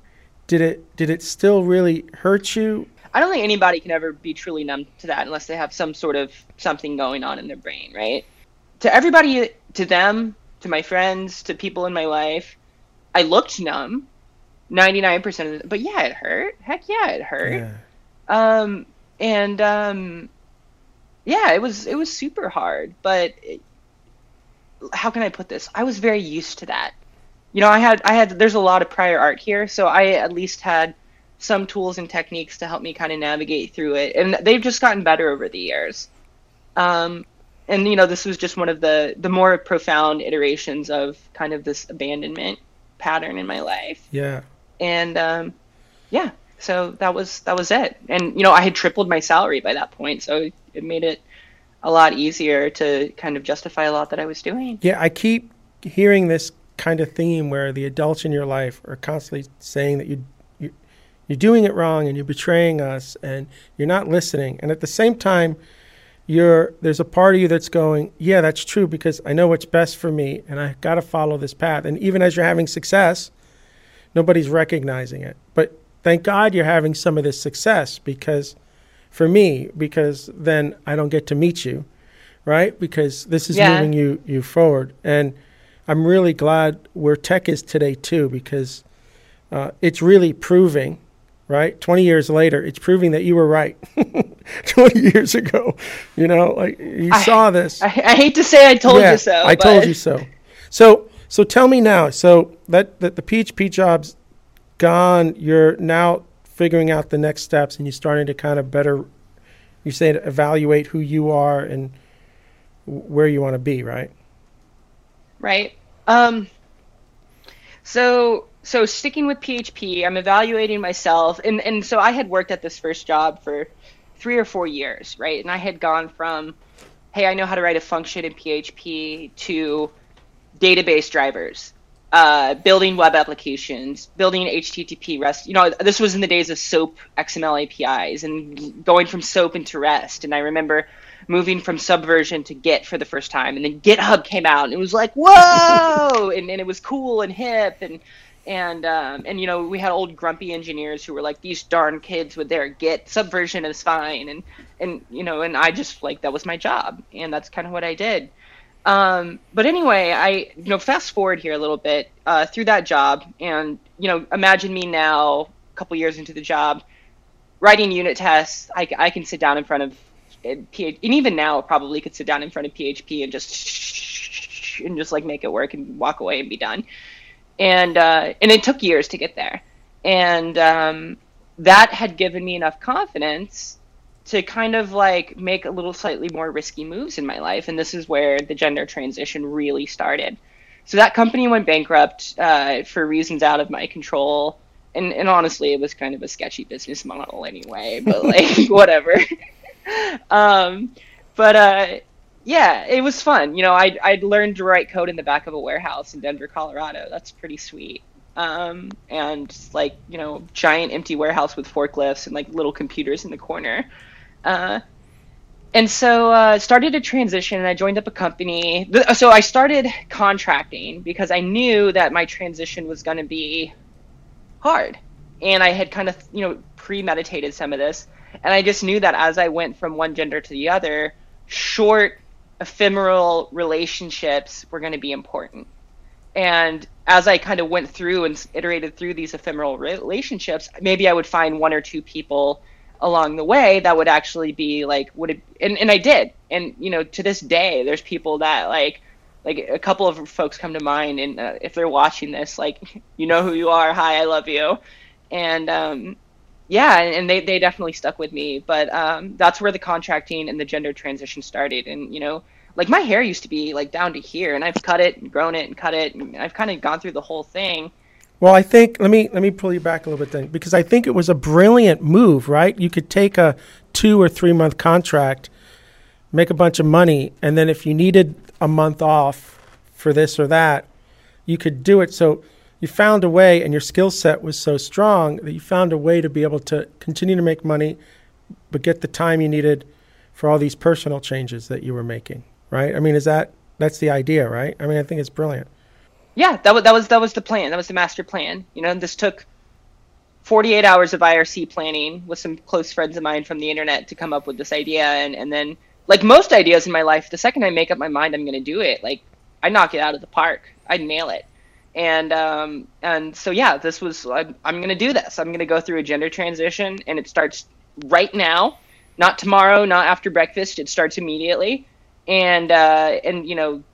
Did it did it still really hurt you? I don't think anybody can ever be truly numb to that unless they have some sort of something going on in their brain right? To everybody to them to my friends to people in my life i looked numb 99% of it but yeah it hurt. Heck yeah it hurt. Yeah um, and um, yeah, it was it was super hard, but it, how can I put this? I was very used to that. You know, I had I had there's a lot of prior art here, so I at least had some tools and techniques to help me kind of navigate through it, and they've just gotten better over the years. Um, and you know, this was just one of the the more profound iterations of kind of this abandonment pattern in my life. Yeah. And um, yeah, so that was that was it. And you know, I had tripled my salary by that point, so it made it a lot easier to kind of justify a lot that I was doing. Yeah, I keep hearing this kind of theme where the adults in your life are constantly saying that you you you're doing it wrong and you're betraying us and you're not listening. And at the same time, you're there's a part of you that's going, yeah, that's true because I know what's best for me and I got to follow this path. And even as you're having success, nobody's recognizing it. But thank God you're having some of this success because for me because then I don't get to meet you, right? Because this is Yeah. moving you you forward and I'm really glad where tech is today too because uh, it's really proving, right? 20 years later, it's proving that you were right 20 years ago. You know, like you I- saw this. I, I hate to say I told Yeah, you so. I told you so. So, so tell me now. So that, that the PHP job's gone. You're now figuring out the next steps, and you're starting to kind of better. You say evaluate who you are and where you want to be, right? right? Um, so so sticking with PHP, I'm evaluating myself, and and so I had worked at this first job for three or four years, right? And I had gone from, hey, I know how to write a function in PHP to database drivers, uh, building web applications, building HTTP REST. You know, this was in the days of SOAP XML APIs and going from SOAP into REST. And I remember moving from Subversion to Git for the first time, and then GitHub came out, and it was like, whoa! and, and it was cool and hip, and and um, and you know we had old grumpy engineers who were like these darn kids with their Git Subversion is fine, and and you know, and I just like that was my job, and that's kind of what I did. Um, but anyway, I you know fast forward here a little bit uh, through that job, and you know imagine me now, a couple years into the job, writing unit tests. I, I can sit down in front of uh, PH, and even now probably could sit down in front of PHP and just and just like make it work and walk away and be done. And uh, and it took years to get there, and um, that had given me enough confidence to kind of like make a little slightly more risky moves in my life and this is where the gender transition really started. So that company went bankrupt uh, for reasons out of my control and, and honestly it was kind of a sketchy business model anyway but like whatever. Um, but uh, yeah it was fun. You know I'd, I'd learned to write code in the back of a warehouse in denver colorado. That's pretty sweet. Um, and like you know giant empty warehouse with forklifts and like little computers in the corner uh, and so uh, started a transition and i joined up a company. So i started contracting because i knew that my transition was going to be hard. And i had kind of you know premeditated some of this. And i just knew that as i went from one gender to the other short ephemeral relationships were going to be important. And as i kind of went through and iterated through these ephemeral relationships maybe i would find one or two people along the way that would actually be like would it and, and i did. And you know to this day there's people that like like a couple of folks come to mind and uh, if they're watching this like you know who you are. Hi i love you. And um yeah and they, they definitely stuck with me. But um that's where the contracting and the gender transition started. And you know like my hair used to be like down to here and i've cut it and grown it and cut it and i've kind of gone through the whole thing Well, I think let me let me pull you back a little bit then, because I think it was a brilliant move, right? You could take a two or three month contract, make a bunch of money, and then if you needed a month off for this or that, you could do it. So you found a way, and your skill set was so strong that you found a way to be able to continue to make money, but get the time you needed for all these personal changes that you were making, right? I mean, is that that's the idea, right? I mean, I think it's brilliant. Yeah that was that was that was the plan. That was the master plan. You know this took 48 hours of irc planning with some close friends of mine from the internet to come up with this idea. And and then like most ideas in my life the second i make up my mind i'm going to do it. Like i knock it out of the park. I nail it. And um and so yeah this was i'm, I'm going to do this. I'm going to go through a gender transition and it starts right now. Not tomorrow not after breakfast. It starts immediately. And uh and you know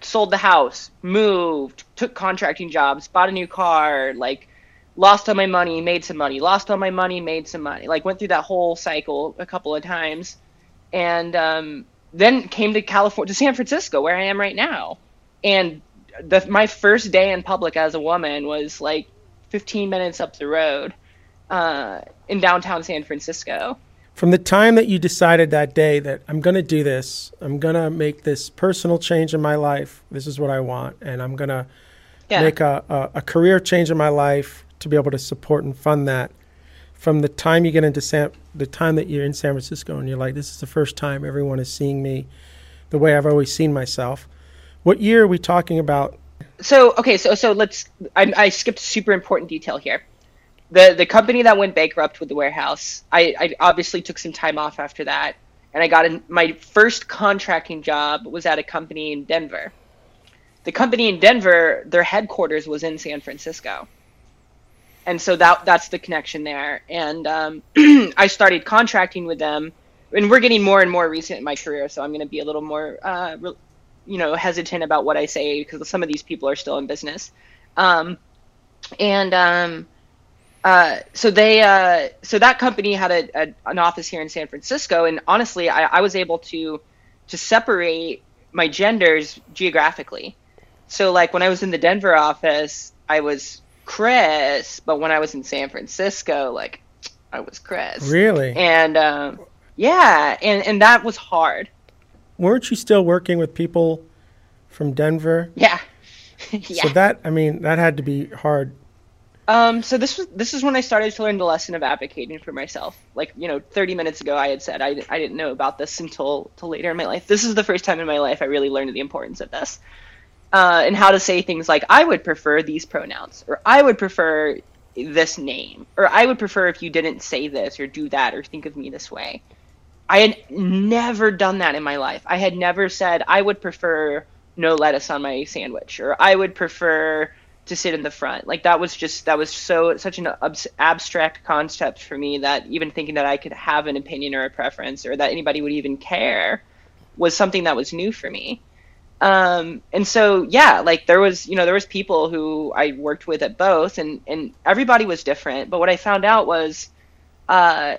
sold the house, moved, took contracting jobs, bought a new car, like lost all my money, made some money, lost all my money, made some money. Like went through that whole cycle a couple of times. and um, then came to California, to San Francisco, where I am right now. And the, my first day in public as a woman was like 15 minutes up the road uh, in downtown San Francisco. From the time that you decided that day that I'm going to do this, I'm going to make this personal change in my life. This is what I want, and I'm going to yeah. make a, a, a, career change in my life to be able to support and fund that. From the time you get into San, the time that you're in San Francisco, and you're like, this is the first time everyone is seeing me the way I've always seen myself. What year are we talking about? So okay, so so let's. I, I skipped a super important detail here the the company that went bankrupt with the warehouse, I, I obviously took some time off after that, and I got in, my first contracting job was at a company in Denver. The company in Denver, their headquarters was in San Francisco, and so that that's the connection there. And um, I started contracting with them, and we're getting more and more recent in my career, so I'm going to be a little more, uh, you know, hesitant about what I say because some of these people are still in business. Um, and um, uh, so they uh, so that company had a, a, an office here in San Francisco, and honestly, I, I was able to to separate my genders geographically. So like when I was in the Denver office, I was Chris, but when I was in San Francisco, like I was Chris. Really? And um, yeah, and and that was hard. Weren't you still working with people from Denver? Yeah. yeah. So that I mean that had to be hard um, so this was this is when I started to learn the lesson of advocating for myself. Like you know, 30 minutes ago, I had said I, I didn't know about this until till later in my life. This is the first time in my life I really learned the importance of this, uh, and how to say things like I would prefer these pronouns, or I would prefer this name, or I would prefer if you didn't say this or do that or think of me this way. I had never done that in my life. I had never said I would prefer no lettuce on my sandwich, or I would prefer to sit in the front. Like that was just that was so such an ab- abstract concept for me that even thinking that I could have an opinion or a preference or that anybody would even care was something that was new for me. Um, and so yeah, like there was you know there was people who I worked with at both, and and everybody was different. But what I found out was uh,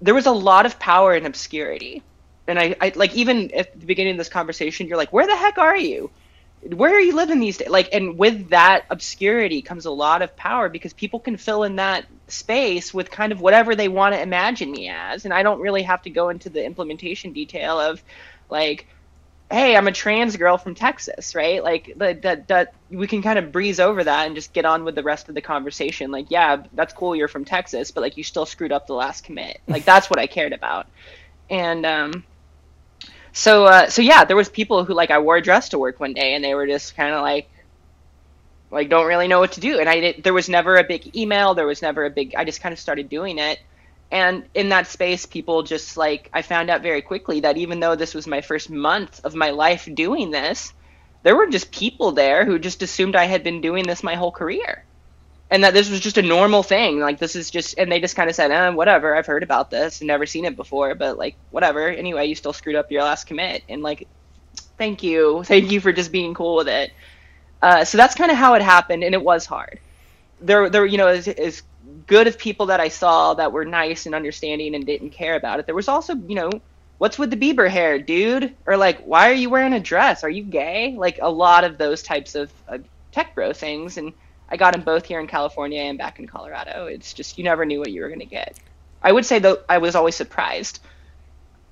there was a lot of power in obscurity. And I, I like even at the beginning of this conversation, you're like, where the heck are you? Where are you living these days? Like, and with that obscurity comes a lot of power because people can fill in that space with kind of whatever they want to imagine me as. And I don't really have to go into the implementation detail of, like, hey, I'm a trans girl from Texas, right? Like that, that, we can kind of breeze over that and just get on with the rest of the conversation. Like, yeah, that's cool, you're from Texas, but like you still screwed up the last commit. Like that's what I cared about. And um, so uh, so yeah, there was people who like I wore a dress to work one day, and they were just kind of like like don't really know what to do. And I did, there was never a big email, there was never a big. I just kind of started doing it, and in that space, people just like I found out very quickly that even though this was my first month of my life doing this, there were just people there who just assumed I had been doing this my whole career and that this was just a normal thing. Like this is just, and they just kind of said, eh, whatever. I've heard about this and never seen it before, but like whatever. Anyway, you still screwed up your last commit, and like, thank you, thank you for just being cool with it. Uh, so that's kind of how it happened, and it was hard. There, there, you know, as, as good of people that I saw that were nice and understanding and didn't care about it. There was also, you know, what's with the Bieber hair, dude? Or like, why are you wearing a dress? Are you gay? Like a lot of those types of uh, tech bro things, and I got them both here in California and back in Colorado. It's just you never knew what you were going to get. I would say though I was always surprised.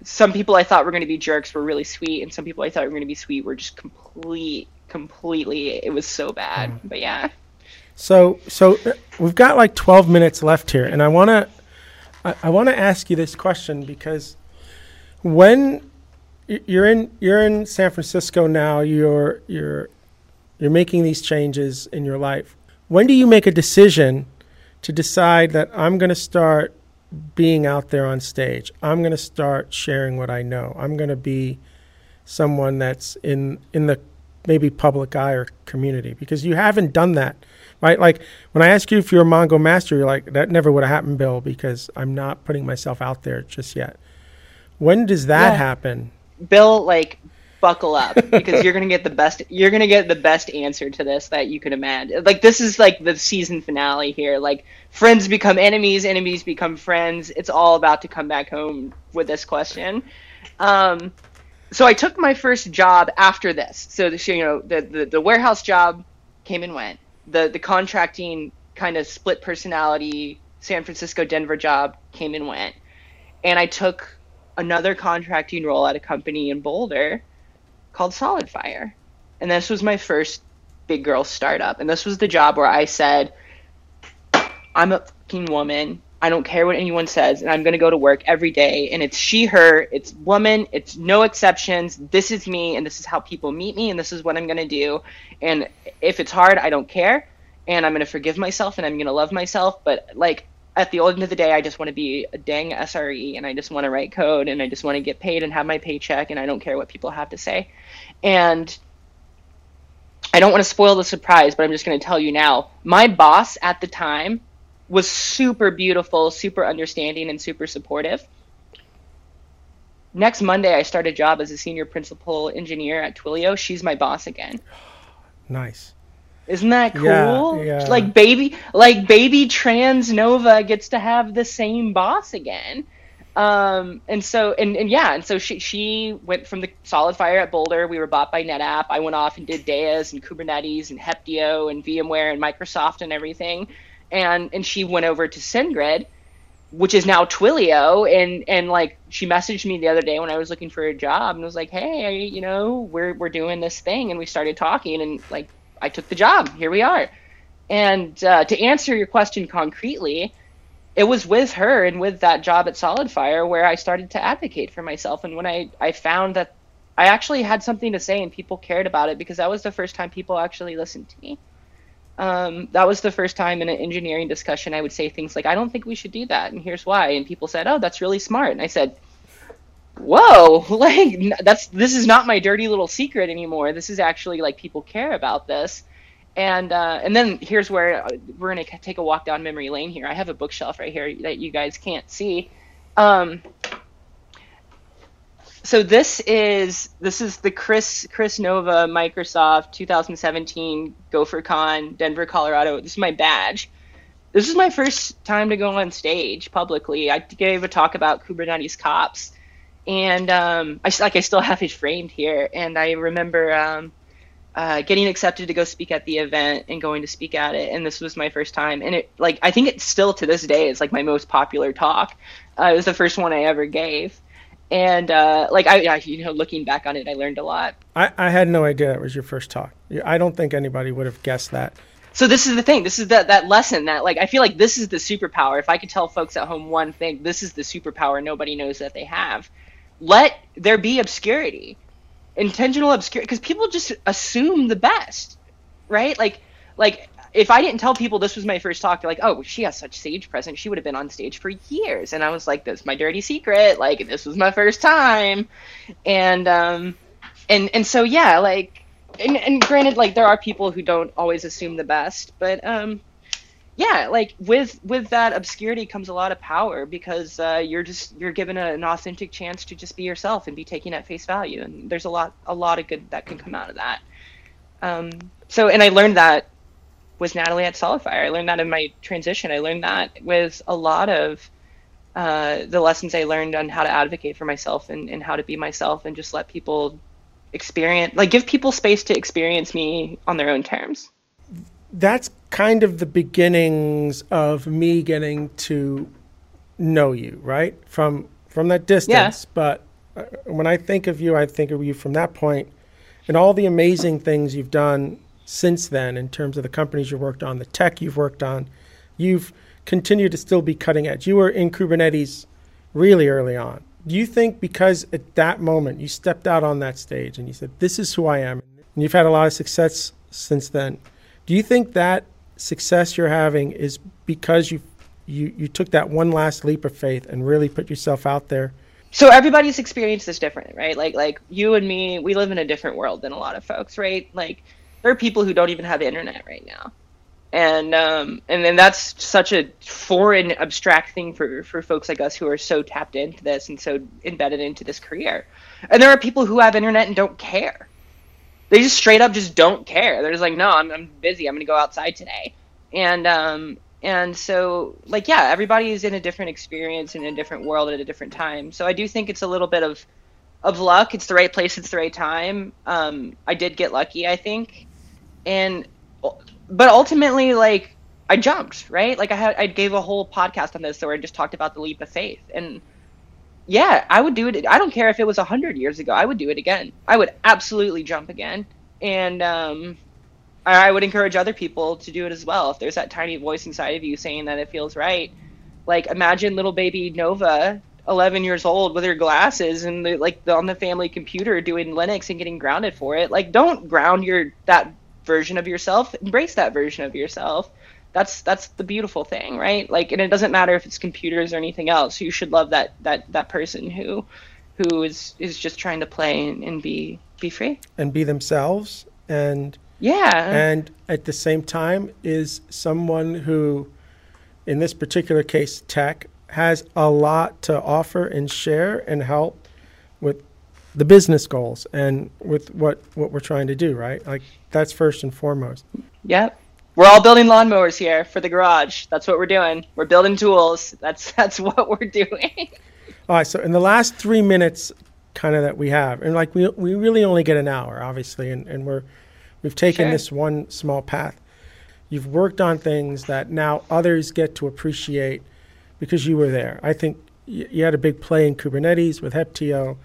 Some people I thought were going to be jerks were really sweet, and some people I thought were going to be sweet were just complete, completely. It was so bad, mm. but yeah. So, so uh, we've got like 12 minutes left here, and I want to, I, I want to ask you this question because when you're in you're in San Francisco now, you're you're you're making these changes in your life when do you make a decision to decide that I'm going to start being out there on stage? I'm going to start sharing what I know. I'm going to be someone that's in in the maybe public eye or community because you haven't done that. Right? Like when I ask you if you're a Mongo master, you're like, that never would have happened, Bill, because I'm not putting myself out there just yet. When does that yeah. happen? Bill, like buckle up because you're gonna get the best you're gonna get the best answer to this that you can imagine. Like this is like the season finale here. Like friends become enemies enemies become friends. It's all about to come back home with this question. Um, so i took my first job after this. So the, you know the, the, the warehouse job came and went. The the contracting kind of split personality san francisco denver job came and went. And i took another contracting role at a company in boulder called SolidFire. And this was my first big girl startup. And this was the job where I said, I'm a fucking woman. I don't care what anyone says, and I'm going to go to work every day. And it's she, her, it's woman, it's no exceptions. This is me, and this is how people meet me, and this is what I'm going to do. And if it's hard, I don't care. And I'm going to forgive myself, and I'm going to love myself. But, like, at the end of the day, I just want to be a dang SRE, and I just want to write code, and I just want to get paid and have my paycheck, and I don't care what people have to say. And I don't want to spoil the surprise, but I'm just going to tell you now. My boss at the time was super beautiful, super understanding, and super supportive. Next Monday, I start a job as a senior principal engineer at Twilio. She's my boss again. Nice. Isn't that cool? Yeah, yeah. Like baby, like baby trans Nova gets to have the same boss again. Um, and so, and, and yeah, and so she, she went from the SolidFire at Boulder. We were bought by NetApp. I went off and did Deis and Kubernetes and Heptio and VMware and Microsoft and everything. And, and she went over to SendGrid, which is now Twilio. And, and like, she messaged me the other day when I was looking for a job and was like, Hey, you know, we're, we're doing this thing. And we started talking and like, I took the job. Here we are. And, uh, to answer your question concretely, it was with her and with that job at SolidFire where I started to advocate for myself. And when I, I found that I actually had something to say and people cared about it because that was the first time people actually listened to me. Um, that was the first time in an engineering discussion I would say things like, I don't think we should do that. And here's why. And people said, Oh, that's really smart. And I said, Whoa, like that's, this is not my dirty little secret anymore. This is actually like people care about this and uh, and then here's where uh, we're gonna take a walk down memory lane here. I have a bookshelf right here that you guys can't see. Um, so this is this is the Kris Kris Nova Microsoft 2017 GopherCon Denver, Colorado. This is my badge. This is my first time to go on stage publicly. I gave a talk about Kubernetes kops, and um, I like I still have it framed here. And I remember um, uh, getting accepted to go speak at the event and going to speak at it. And this was my first time. And it, like, I think it's still to this day is like my most popular talk. Uh, it was the first one I ever gave. And uh, like I, I, you know, looking back on it, I learned a lot. I, I had no idea that was your first talk. I don't think anybody would have guessed that. So this is the thing. This is that that lesson that like I feel like this is the superpower. If I could tell folks at home one thing, this is the superpower nobody knows that they have. Let there be obscurity intentional obscurity, because people just assume the best, right? Like like if I didn't tell people this was my first talk, they're like, "Oh, she has such stage presence. She would have been on stage for years." And I was like, "That's my dirty secret. Like, this was my first time." And um, and and so yeah, like, and, and granted, like there are people who don't always assume the best, but um, yeah, like with with that obscurity comes a lot of power because uh, you're just you're given a, an authentic chance to just be yourself and be taken at face value, and there's a lot a lot of good that can come out of that. Um, so, and I learned that with Natalie at SolidFire. I learned that in my transition. I learned that with a lot of uh, the lessons I learned on how to advocate for myself and, and how to be myself and just let people experience, like give people space to experience me on their own terms that's kind of the beginnings of me getting to know you, right? From from that distance. Yeah. But uh, when I think of you, I think of you from that point and all the amazing things you've done since then in terms of the companies you've worked on, the tech you've worked on. You've continued to still be cutting edge. You were in Kubernetes really early on. Do you think because at that moment you stepped out on that stage and you said, This is who I am, and you've had a lot of success since then? Do you think that success you're having is because you you you took that one last leap of faith and really put yourself out there? So everybody's experience is different, right? Like like you and me, we live in a different world than a lot of folks, right? Like there are people who don't even have internet right now. and um, and then that's such a foreign abstract thing for for folks like us who are so tapped into this and so embedded into this career and there are people who have internet and don't care they just straight up just don't care. They're just like no i'm, I'm busy. I'm gonna go outside today. And um and so like yeah everybody is in a different experience in a different world at a different time. So i do think it's a little bit of of luck. It's the right place it's the right time. Um i did get lucky i think. And but ultimately, like I jumped, right? Like I had, I gave a whole podcast on this where I just talked about the leap of faith, and yeah, I would do it. I don't care if it was a hundred years ago. I would do it again. I would absolutely jump again, and um, I would encourage other people to do it as well. If there's that tiny voice inside of you saying that it feels right, like imagine little baby Nova 11 years old with her glasses and the, like the, on the family computer doing Linux and getting grounded for it. Like, don't ground your that version of yourself embrace that version of yourself that's that's the beautiful thing right like and it doesn't matter if it's computers or anything else you should love that that that person who who is is just trying to play and, and be be free and be themselves and yeah and at the same time is someone who in this particular case tech has a lot to offer and share and help with the business goals and with what what we're trying to do, right? Like that's first and foremost. Yep. We're all building lawnmowers here for the garage. That's what we're doing. We're building tools. That's that's what we're doing. all right. So in the last three minutes, kind of that we have, and like we we really only get an hour, obviously, and, and we're we've taken sure. this one small path. You've worked on things that now others get to appreciate because you were there. I think you had a big play in Kubernetes with Heptio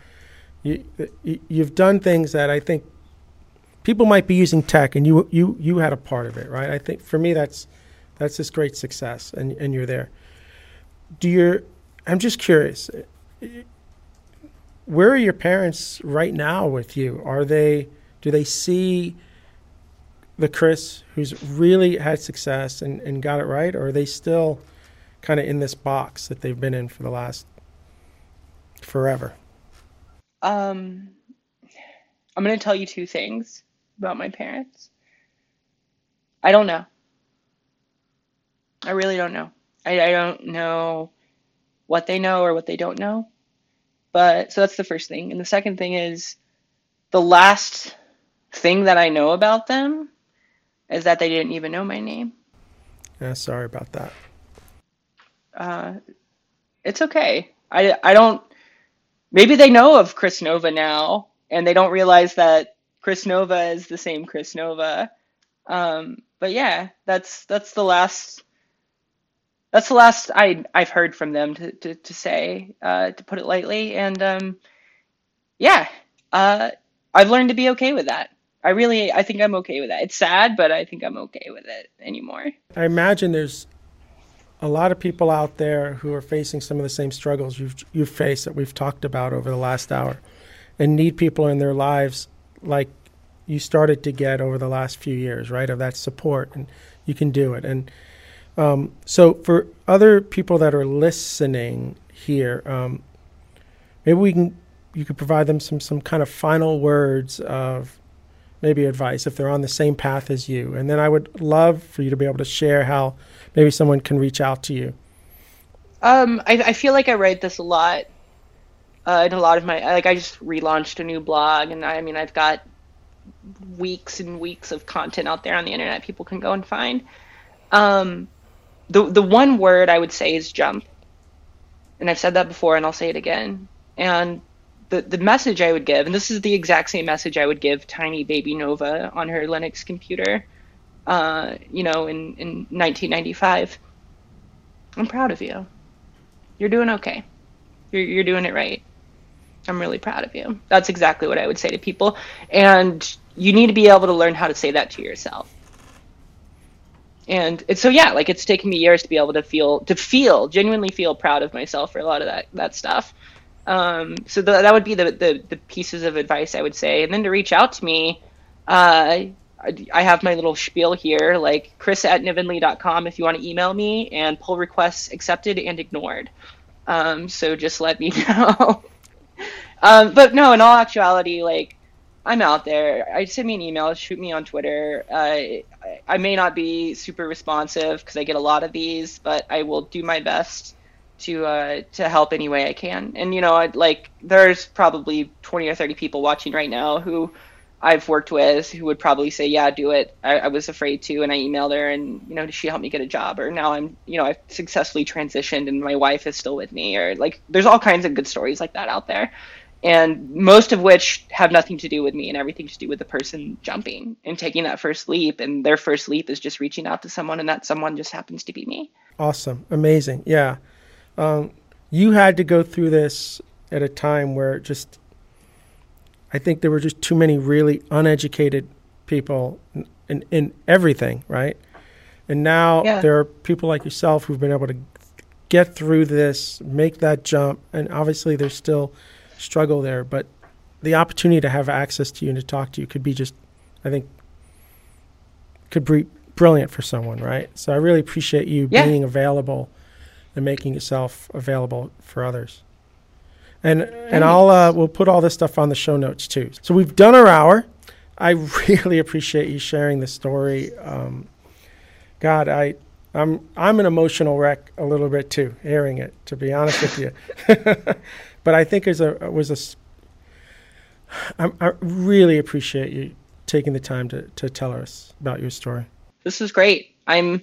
you, you've done things that I think people might be using tech, and you you you had a part of it, right? I think for me that's that's this great success, and and you're there. Do your I'm just curious. Where are your parents right now with you? Are they do they see the Kris who's really had success and, and got it right, or are they still kind of in this box that they've been in for the last forever? Um, I'm going to tell you two things about my parents. I don't know. I really don't know. I, I don't know what they know or what they don't know. But so that's the first thing. And the second thing is the last thing that I know about them is that they didn't even know my name. Yeah, sorry about that. Uh, it's okay. I, I don't maybe they know of Kris Nova now and they don't realize that Kris Nova is the same Kris Nova. Um, but yeah, that's that's the last that's the last I I've heard from them to to, to say uh, to put it lightly. And um, yeah, uh, I've learned to be okay with that. I really I think I'm okay with that. It's sad, but I think I'm okay with it anymore. I imagine there's a lot of people out there who are facing some of the same struggles you've you've faced that we've talked about over the last hour, and need people in their lives like you started to get over the last few years, right? Of that support, and you can do it. And um, so, for other people that are listening here, um, maybe we can you could provide them some some kind of final words of maybe advice if they're on the same path as you. And then I would love for you to be able to share how maybe someone can reach out to you? Um, I, I feel like I write this a lot. Uh, in a lot of my like, I just relaunched a new blog, and I, I mean, I've got weeks and weeks of content out there on the internet people can go and find. Um, the the one word I would say is jump, and I've said that before, and I'll say it again. And the the message I would give, and this is the exact same message I would give tiny baby Nova on her Linux computer, uh, you know, in, in 1995. I'm proud of you. You're doing okay. You're, you're doing it right. I'm really proud of you. That's exactly what I would say to people. And you need to be able to learn how to say that to yourself. And it's so yeah, like it's taken me years to be able to feel to feel genuinely feel proud of myself for a lot of that that stuff. Um, so the, that would be the, the the pieces of advice I would say, and then to reach out to me. Uh, I have my little spiel here, like kris at nivenly.com if you want to email me, and pull requests accepted and ignored. Um, so just let me know. Um, but no, in all actuality, like I'm out there. I send me an email, shoot me on Twitter. Uh, I may not be super responsive because I get a lot of these, but I will do my best to uh, to help any way I can. And you know, I'd, like there's probably 20 or 30 people watching right now who I've worked with who would probably say, "Yeah, do it." I, I was afraid to, and I emailed her, and you know, she helped me get a job? Or now I'm, you know, I've successfully transitioned, and my wife is still with me. Or like, there's all kinds of good stories like that out there, and most of which have nothing to do with me and everything to do with the person jumping and taking that first leap. And their first leap is just reaching out to someone, and that someone just happens to be me. Awesome, amazing, yeah. Um, you had to go through this at a time where just I think there were just too many really uneducated people in, in, in everything, right? And now Yeah. there are people like yourself who've been able to get through this, make that jump, and obviously there's still struggle there, but the opportunity to have access to you and to talk to you could be just, I think, could be brilliant for someone, right? So I really appreciate you Yeah. being available and making yourself available for others. And and I'll uh, we'll put all this stuff on the show notes too. So we've done our hour. I really appreciate you sharing the story. Um, God, I I'm I'm an emotional wreck a little bit too, hearing it. To be honest with you, but I think it was a was a. I'm, I really appreciate you taking the time to to tell us about your story. This is great. I'm,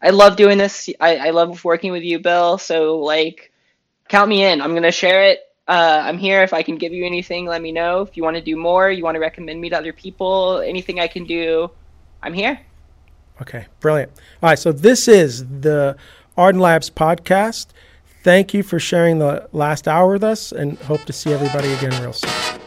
I love doing this. I, I love working with you, Bill. So like, count me in. I'm gonna share it. Uh, I'm here. If I can give you anything, let me know. If you want to do more, you want to recommend me to other people, anything I can do, I'm here. Okay, brilliant. All right, so this is the Ardan Labs podcast. Thank you for sharing the last hour with us and hope to see everybody again real soon.